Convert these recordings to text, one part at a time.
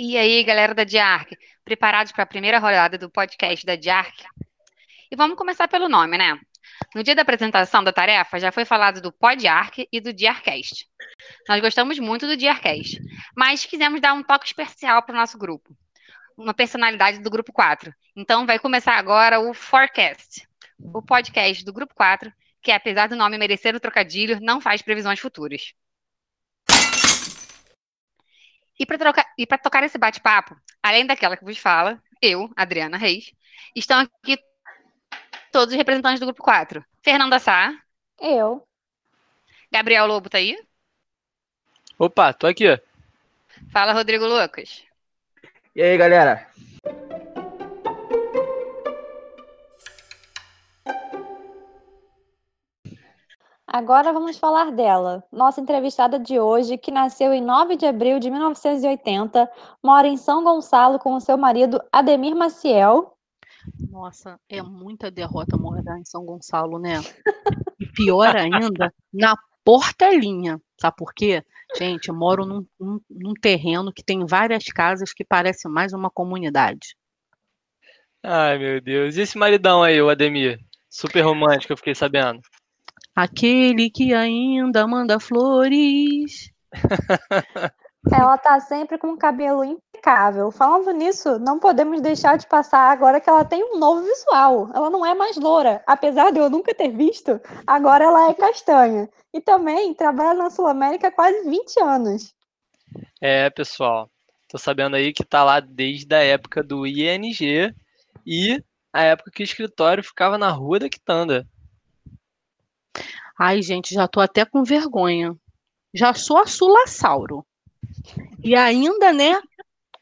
E aí, galera da Diarc, preparados para a primeira rodada do podcast da Diarc? E vamos começar pelo nome, né? No dia da apresentação da tarefa, já foi falado do PodArc e do Diarcast. Nós gostamos muito do Diarcast, mas quisemos dar um toque especial para o nosso grupo. Uma personalidade do Grupo 4. Então vai começar agora o Forecast, o podcast do Grupo 4, que apesar do nome merecer o trocadilho, não faz previsões futuras. E para tocar esse bate-papo, além daquela que vos fala, eu, Adriana Reis, estão aqui todos os representantes do grupo 4. Fernanda Sá. Eu. Gabriel Lobo tá aí? Opa, tô aqui. Fala, Rodrigo Lucas. E aí, galera? Agora vamos falar dela, nossa entrevistada de hoje, que nasceu em 9 de abril de 1980, mora em São Gonçalo com o seu marido Ademir Maciel. Nossa, é muita derrota morar em São Gonçalo, né? E pior ainda, na portelinha. Sabe por quê? Gente, eu moro num, num, num terreno que tem várias casas que parece mais uma comunidade. Ai, meu Deus. E esse maridão aí, o Ademir? Super romântico, eu fiquei sabendo. Aquele que ainda manda flores. Ela tá sempre com o cabelo impecável. Falando nisso, não podemos deixar de passar agora que ela tem um novo visual. Ela não é mais loura, apesar de eu nunca ter visto. Agora ela é castanha. E também trabalha na Sul América há quase 20 anos. É, pessoal. Tô sabendo aí que tá lá desde a época do ING e a época que o escritório ficava na Rua da Quitanda. Ai, gente, já tô até com vergonha. Já sou a Sulassauro. E ainda, né,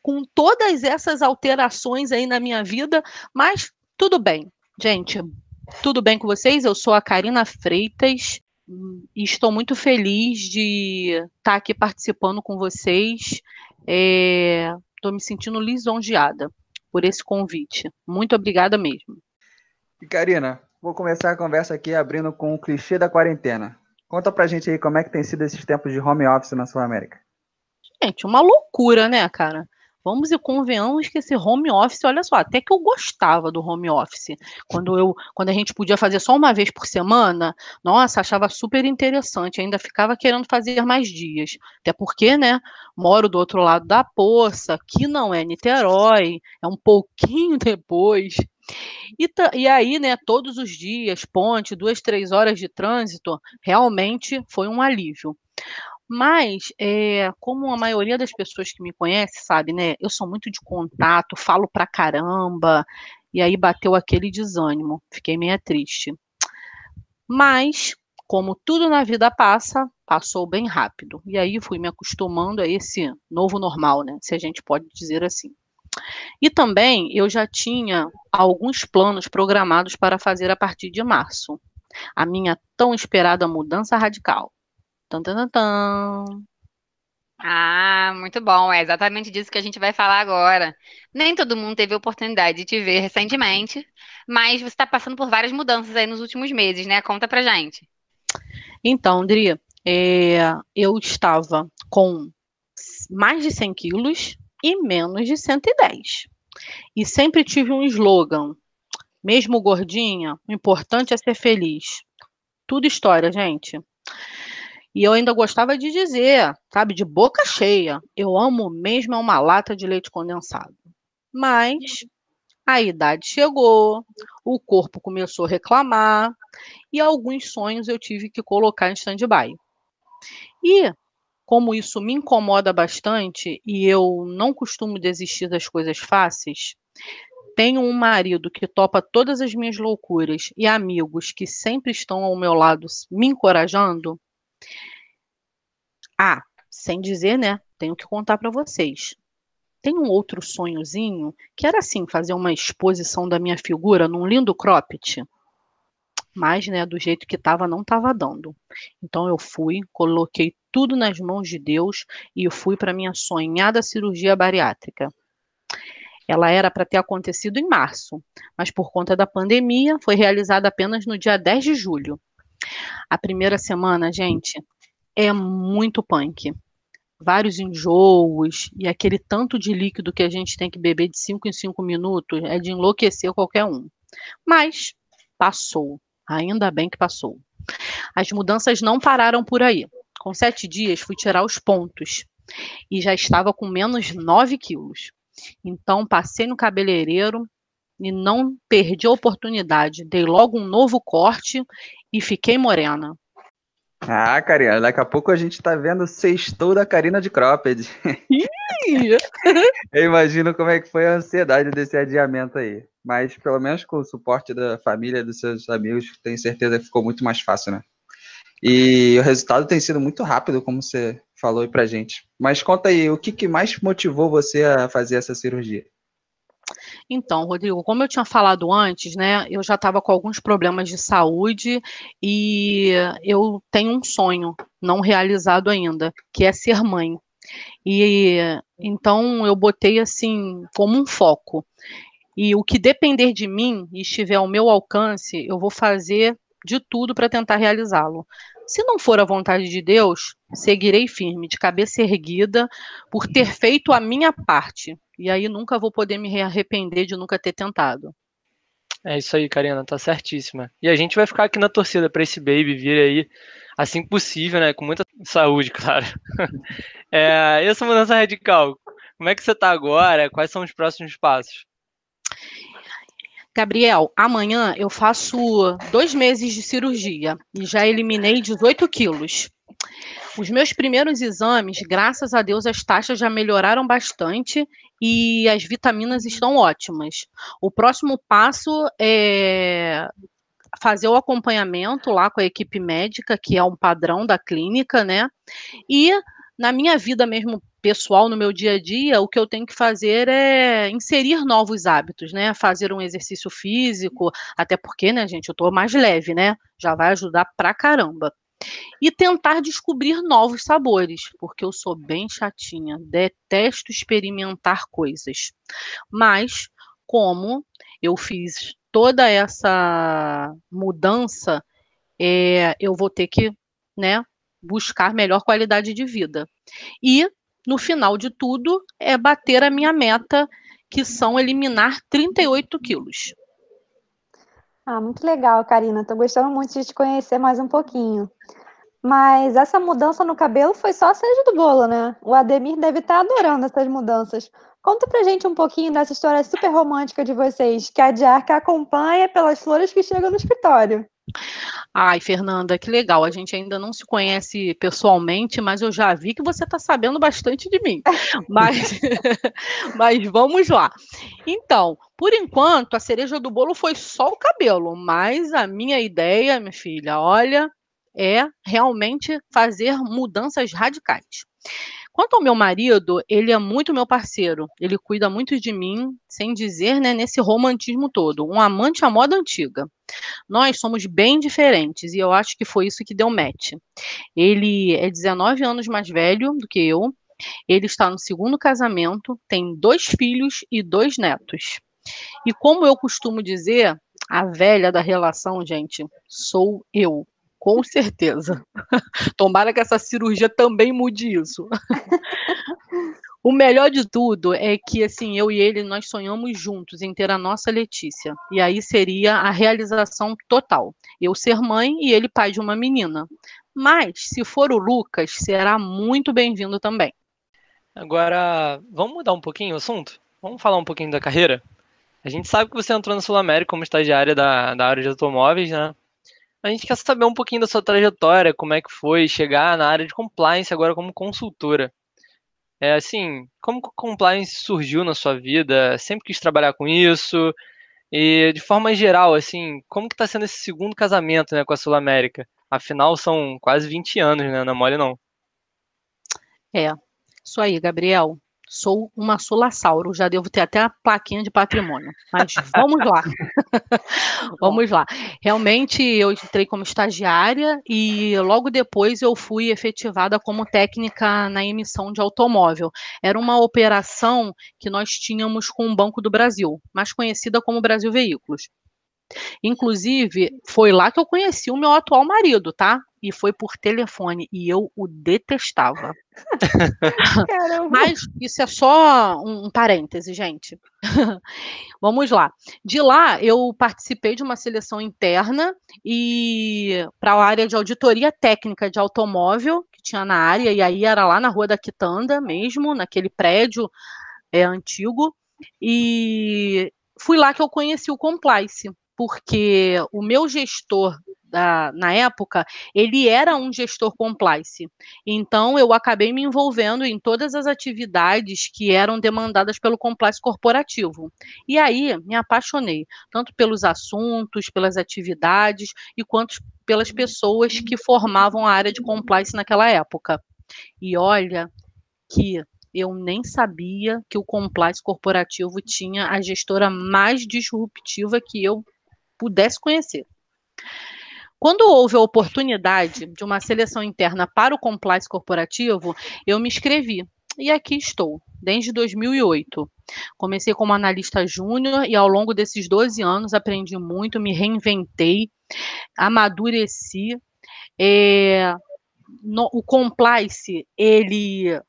com todas essas alterações aí na minha vida, mas tudo bem. Gente, tudo bem com vocês? Eu sou a Karina Freitas e estou muito feliz de estar aqui participando com vocês. Estou é, me sentindo lisonjeada por esse convite. Muito obrigada mesmo. E Karina, Vou começar a conversa aqui abrindo com o clichê da quarentena. Conta pra gente aí como é que tem sido esses tempos de home office na Sul América. Gente, uma loucura, né, cara? Vamos e convenhamos que esse home office, olha só, até que eu gostava do home office. Quando, eu, quando a gente podia fazer só uma vez por semana, nossa, achava super interessante. Ainda ficava querendo fazer mais dias. Até porque, né, moro do outro lado da poça, que não é Niterói, é um pouquinho depois. E, e aí, né, todos os dias, ponte, duas, três horas de trânsito, realmente foi um alívio. Mas, é, como a maioria das pessoas que me conhece sabe, né, eu sou muito de contato, falo pra caramba, e aí bateu aquele desânimo, fiquei meio triste. Mas, como tudo na vida passa, passou bem rápido. E aí fui me acostumando a esse novo normal, né, se a gente pode dizer assim. E também eu já tinha alguns planos programados para fazer a partir de março. A minha tão esperada mudança radical. Tan, tan, tan, Ah, muito bom. É exatamente disso que a gente vai falar agora. Nem todo mundo teve a oportunidade de te ver recentemente, mas você está passando por várias mudanças aí nos últimos meses, né? Conta pra gente. Então, Andria, é, eu estava com mais de 100 quilos, e menos de 110. E sempre tive um slogan: mesmo gordinha, o importante é ser feliz. Tudo história, gente. E eu ainda gostava de dizer, sabe, de boca cheia, eu amo mesmo é uma lata de leite condensado. Mas a idade chegou, o corpo começou a reclamar e alguns sonhos eu tive que colocar em stand-by. E como isso me incomoda bastante e eu não costumo desistir das coisas fáceis, tenho um marido que topa todas as minhas loucuras e amigos que sempre estão ao meu lado me encorajando. Ah, sem dizer, né? Tenho que contar para vocês. Tem um outro sonhozinho que era assim, fazer uma exposição da minha figura num lindo cropped mas né, do jeito que estava, não estava dando. Então eu fui, coloquei tudo nas mãos de Deus e eu fui para minha sonhada cirurgia bariátrica. Ela era para ter acontecido em março, mas por conta da pandemia foi realizada apenas no dia 10 de julho. A primeira semana, gente, é muito punk. vários enjoos e aquele tanto de líquido que a gente tem que beber de 5 em 5 minutos é de enlouquecer qualquer um. Mas passou, ainda bem que passou. As mudanças não pararam por aí. Com sete dias, fui tirar os pontos e já estava com menos 9 quilos. Então, passei no cabeleireiro e não perdi a oportunidade. Dei logo um novo corte e fiquei morena. Ah, Karina, daqui a pouco a gente tá vendo o sextou da Karina de Cropped. Eu imagino como é que foi a ansiedade desse adiamento aí. Mas pelo menos com o suporte da família, dos seus amigos, tenho certeza que ficou muito mais fácil, né? E o resultado tem sido muito rápido, como você falou aí pra gente. Mas conta aí, o que, que mais motivou você a fazer essa cirurgia? Então, Rodrigo, como eu tinha falado antes, né, eu já estava com alguns problemas de saúde e eu tenho um sonho não realizado ainda, que é ser mãe. E então eu botei assim como um foco. E o que depender de mim e estiver ao meu alcance, eu vou fazer de tudo para tentar realizá-lo. Se não for a vontade de Deus, seguirei firme, de cabeça erguida, por ter feito a minha parte. E aí nunca vou poder me arrepender de nunca ter tentado. É isso aí, Karina, tá certíssima. E a gente vai ficar aqui na torcida para esse baby vir aí assim possível, né? Com muita saúde, claro. É, essa mudança radical, como é que você tá agora? Quais são os próximos passos? Gabriel, amanhã eu faço dois meses de cirurgia e já eliminei 18 quilos. Os meus primeiros exames, graças a Deus, as taxas já melhoraram bastante e as vitaminas estão ótimas. O próximo passo é fazer o acompanhamento lá com a equipe médica, que é um padrão da clínica, né? E na minha vida mesmo pessoal, no meu dia a dia, o que eu tenho que fazer é inserir novos hábitos, né? Fazer um exercício físico, até porque, né, gente, eu tô mais leve, né? Já vai ajudar pra caramba. E tentar descobrir novos sabores, porque eu sou bem chatinha, detesto experimentar coisas. Mas, como eu fiz toda essa mudança, é, eu vou ter que, né, buscar melhor qualidade de vida. E no final de tudo, é bater a minha meta, que são eliminar 38 quilos. Ah, muito legal, Karina. Estou gostando muito de te conhecer mais um pouquinho. Mas essa mudança no cabelo foi só a cereja do bolo, né? O Ademir deve estar adorando essas mudanças. Conta pra gente um pouquinho dessa história super romântica de vocês, que a Diarca acompanha pelas flores que chegam no escritório. Ai, Fernanda, que legal. A gente ainda não se conhece pessoalmente, mas eu já vi que você está sabendo bastante de mim. Mas, mas vamos lá. Então, por enquanto, a cereja do bolo foi só o cabelo, mas a minha ideia, minha filha, olha, é realmente fazer mudanças radicais. Quanto ao meu marido, ele é muito meu parceiro. Ele cuida muito de mim, sem dizer, né, nesse romantismo todo. Um amante à moda antiga. Nós somos bem diferentes e eu acho que foi isso que deu match. Ele é 19 anos mais velho do que eu. Ele está no segundo casamento, tem dois filhos e dois netos. E como eu costumo dizer, a velha da relação, gente, sou eu. Com certeza. Tomara que essa cirurgia também mude isso. o melhor de tudo é que, assim, eu e ele, nós sonhamos juntos em ter a nossa Letícia. E aí seria a realização total. Eu ser mãe e ele pai de uma menina. Mas, se for o Lucas, será muito bem-vindo também. Agora, vamos mudar um pouquinho o assunto? Vamos falar um pouquinho da carreira? A gente sabe que você entrou na Sul América como estagiária da, da área de automóveis, né? A gente quer saber um pouquinho da sua trajetória, como é que foi chegar na área de compliance agora como consultora. É assim, como que o compliance surgiu na sua vida? Sempre quis trabalhar com isso? E de forma geral, assim, como que está sendo esse segundo casamento, né, com a Sul América? Afinal, são quase 20 anos, né? Não é mole não. É, isso aí, Gabriel sou uma solassauro, já devo ter até a plaquinha de patrimônio. Mas vamos lá. vamos lá. Realmente eu entrei como estagiária e logo depois eu fui efetivada como técnica na emissão de automóvel. Era uma operação que nós tínhamos com o Banco do Brasil, mais conhecida como Brasil Veículos. Inclusive, foi lá que eu conheci o meu atual marido, tá? E foi por telefone e eu o detestava. Mas isso é só um, um parêntese, gente. Vamos lá. De lá, eu participei de uma seleção interna e para a área de auditoria técnica de automóvel que tinha na área e aí era lá na Rua da Quitanda mesmo, naquele prédio é antigo. E fui lá que eu conheci o Complice porque o meu gestor da, na época, ele era um gestor compliance. Então, eu acabei me envolvendo em todas as atividades que eram demandadas pelo compliance corporativo. E aí, me apaixonei, tanto pelos assuntos, pelas atividades, e quanto pelas pessoas que formavam a área de compliance naquela época. E olha que eu nem sabia que o compliance corporativo tinha a gestora mais disruptiva que eu pudesse conhecer. Quando houve a oportunidade de uma seleção interna para o compliance corporativo, eu me inscrevi. E aqui estou, desde 2008. Comecei como analista júnior e ao longo desses 12 anos aprendi muito, me reinventei, amadureci. É, no, o compliance, ele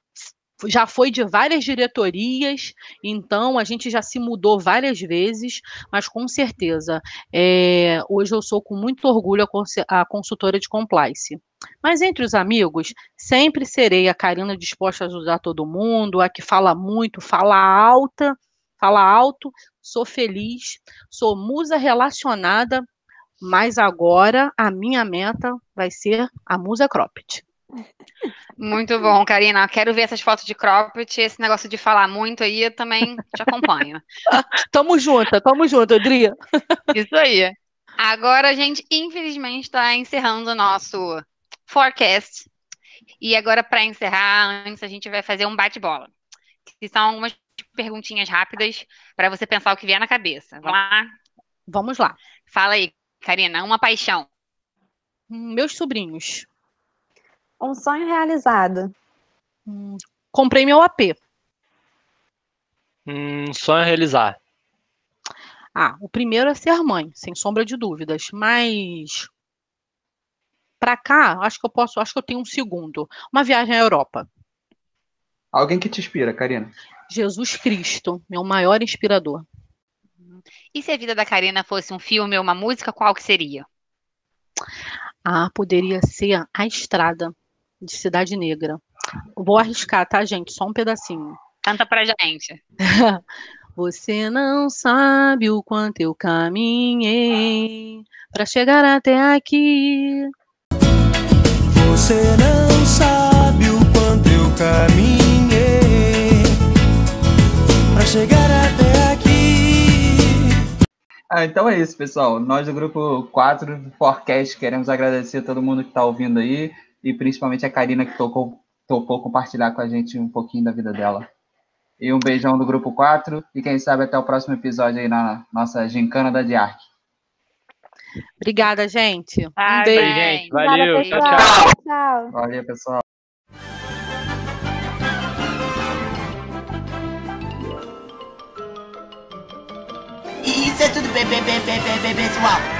já foi de várias diretorias, então a gente já se mudou várias vezes, mas com certeza, é, hoje eu sou com muito orgulho a, consultora de compliance. Mas entre os amigos, sempre serei a Karina disposta a ajudar todo mundo, a que fala muito, fala alta, fala alto, sou feliz, sou musa relacionada, mas agora a minha meta vai ser a musa cropped. Muito bom, Karina. Quero ver essas fotos de cropped. Esse negócio de falar muito aí, eu também te acompanho. tamo junto, tamo junto, Adria. Isso aí. Agora a gente, infelizmente, está encerrando o nosso forecast. E agora, para encerrar, antes a gente vai fazer um bate-bola. Que são algumas perguntinhas rápidas para você pensar o que vier na cabeça. Vamos lá? Vamos lá. Fala aí, Karina, uma paixão. Meus sobrinhos. Um sonho realizado. Hum, comprei meu AP. Hum, sonho realizar. Ah, o primeiro é ser mãe, sem sombra de dúvidas. Mas para cá, acho que eu posso, acho que eu tenho um segundo. Uma viagem à Europa. Alguém que te inspira, Karina? Jesus Cristo, meu maior inspirador. E se a vida da Karina fosse um filme ou uma música, qual que seria? Ah, poderia ser A Estrada, de Cidade Negra. Vou arriscar, tá, gente? Só um pedacinho. Canta pra gente. Você não sabe o quanto eu caminhei para chegar até aqui. Você não sabe o quanto eu caminhei para chegar até aqui. Ah, então é isso, pessoal. Nós do grupo 4 do Forecast queremos agradecer a todo mundo que está ouvindo aí e principalmente a Karina que tocou, topou compartilhar com a gente um pouquinho da vida dela. E um beijão do grupo 4 e quem sabe até o próximo episódio aí na nossa gincana da Diarc. Obrigada, gente. Um beijo. Bem, gente. Valeu. Obrigada, tchau, tchau. Tchau. Valeu, pessoal. Isso é tudo bem, bem, bem, bem, bem, bem, pessoal.